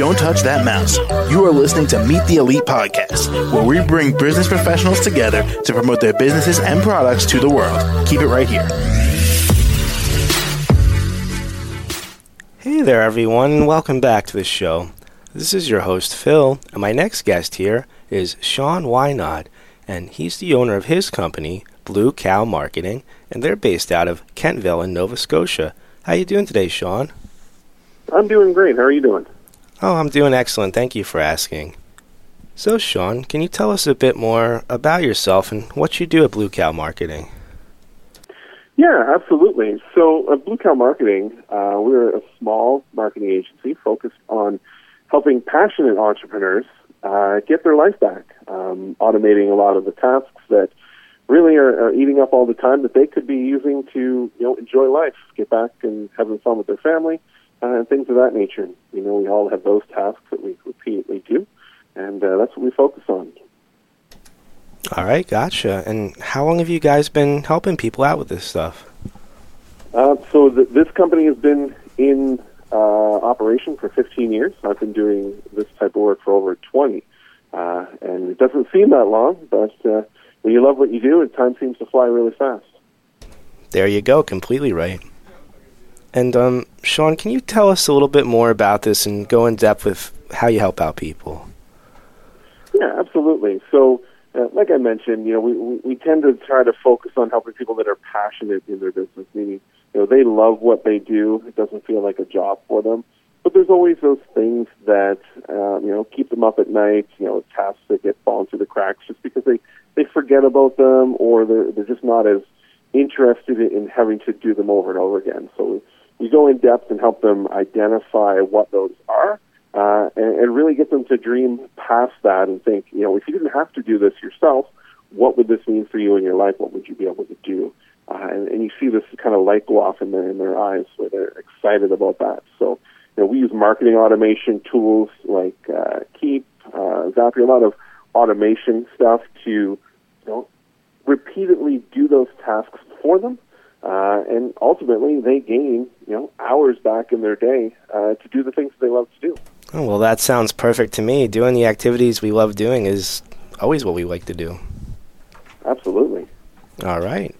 Don't touch that mouse. You are listening to Meet the Elite podcast, where we bring business professionals together to promote their businesses and products to the world. Keep it right here. Hey there, everyone, and welcome back to the show. This is your host, Phil, and my next guest here is Shaun Whynacht, and he's the owner of his company, Blue Cow Marketing, and they're based out of Kentville in Nova Scotia. How you doing today, Shaun? I'm doing great. How are you doing? Oh, I'm doing excellent. Thank you for asking. So, Shaun, can you tell us a bit more about yourself and what you do at Blue Cow Marketing? Yeah, absolutely. So, at Blue Cow Marketing, uh, we're a small marketing agency focused on helping passionate entrepreneurs uh, get their life back, um, automating a lot of the tasks that really are, are eating up all the time that they could be using to you know enjoy life, get back and having fun with their family, and things of that nature. You know, we all have those tasks that we repeatedly do, and uh, that's what we focus on. All right, gotcha. And how long have you guys been helping people out with this stuff? Uh, so th- this company has been in uh, operation for 15 years. I've been doing this type of work for over 20, uh, and it doesn't seem that long, but uh, when you love what you do, time seems to fly really fast. There you go, completely right. And um, Shaun, can you tell us a little bit more about this and go in depth with how you help out people? Yeah, absolutely. So, uh, like I mentioned, you know, we, we, we tend to try to focus on helping people that are passionate in their business, meaning, you know, they love what they do. It doesn't feel like a job for them. But there's always those things that, uh, you know, keep them up at night, you know, tasks that get fallen through the cracks just because they, they forget about them or they're, they're just not as interested in having to do them over and over again. So we, go in depth and help them identify what those are uh, and, and really get them to dream past that and think, you know, if you didn't have to do this yourself, what would this mean for you in your life? What would you be able to do? Uh, and, and you see this kind of light go off in their in their eyes where they're excited about that. So, you know, we use marketing automation tools like uh, Keap, uh, Zapier, a lot of automation stuff to, you know, repeatedly do those tasks for them uh, and ultimately, they gain you know hours back in their day uh, to do the things they love to do. Oh, well, that sounds perfect to me. Doing the activities we love doing is always what we like to do. Absolutely. All right.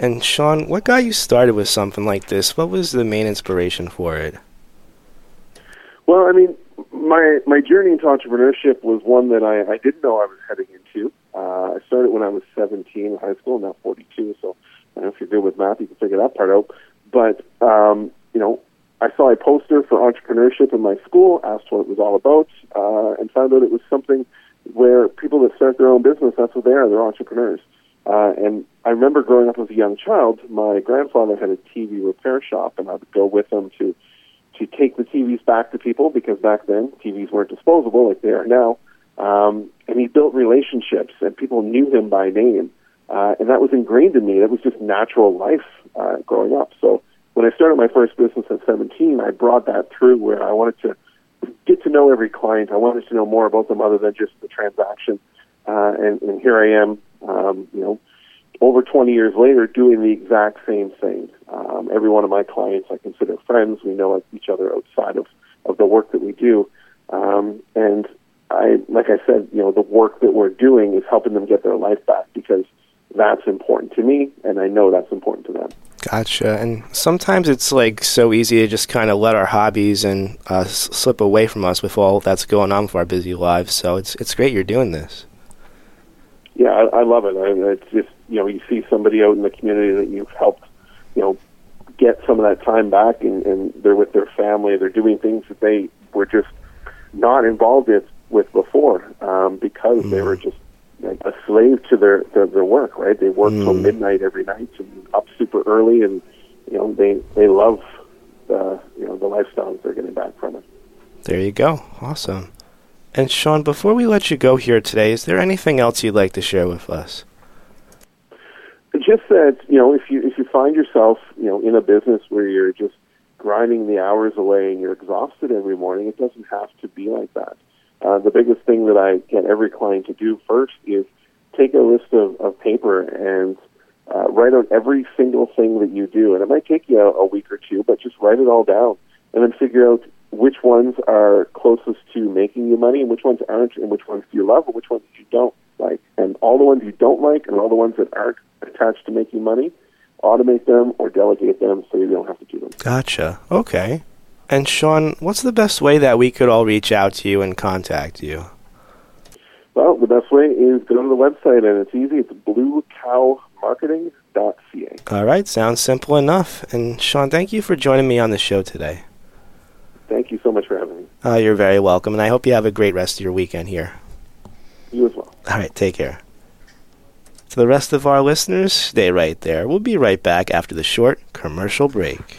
And Shaun, what got you started with something like this? What was the main inspiration for it? Well, I mean, my my journey into entrepreneurship was one that I, I didn't know I was heading into. Uh, I started when I was 17 in high school, now 42, so Know if you're good with math, you can figure that part out. But um, you know, I saw a poster for entrepreneurship in my school, asked what it was all about, uh, and found out it was something where people that start their own business, that's what they are, they're entrepreneurs. Uh, and I remember growing up as a young child, my grandfather had a TV repair shop, and I would go with him to to take the TVs back to people because back then TVs weren't disposable like they are now. Um, and he built relationships, and people knew him by name. Uh, and that was ingrained in me. That was just natural life uh, growing up. So when I started my first business at 17, I brought that through where I wanted to get to know every client. I wanted to know more about them other than just the transaction. Uh, and, and here I am, um, you know, over 20 years later, doing the exact same thing. Um, every one of my clients I consider friends. We know each other outside of, of the work that we do. Um, and I, like I said, you know, the work that we're doing is helping them get their life back because that's important to me, and I know that's important to them. Gotcha. And sometimes it's like so easy to just kind of let our hobbies and uh, slip away from us with all that's going on with our busy lives. So it's it's great you're doing this. Yeah, I, I love it. I, it's just you know you see somebody out in the community that you've helped, you know, get some of that time back, and, and they're with their family. They're doing things that they were just not involved with with before um, because mm. they were just a slave to their, their their work. Right? They work mm. till midnight every night and up super early, and you know they they love the you know the lifestyles they're getting back from it. There you go. Awesome. And Shaun, before we let you go here today, is there anything else you'd like to share with us? Just that you know, if you if you find yourself you know in a business where you're just grinding the hours away and you're exhausted every morning, it doesn't have to be like that. Uh, the biggest thing that I get every client to do first is take a list of, of paper and uh, write out every single thing that you do. And it might take you a, a week or two, but just write it all down and then figure out which ones are closest to making you money and which ones aren't, and which ones do you love and which ones you don't like. And all the ones you don't like and all the ones that aren't attached to making money, automate them or delegate them so you don't have to do them. Gotcha. Okay. And Shaun, what's the best way that we could all reach out to you and contact you? Well, the best way is go to the website, and it's easy. It's bluecowmarketing.ca. All right, sounds simple enough. And Shaun, thank you for joining me on the show today. Thank you so much for having me. Uh, you're very welcome, and I hope you have a great rest of your weekend here. You as well. All right, take care. To the rest of our listeners, stay right there. We'll be right back after the short commercial break.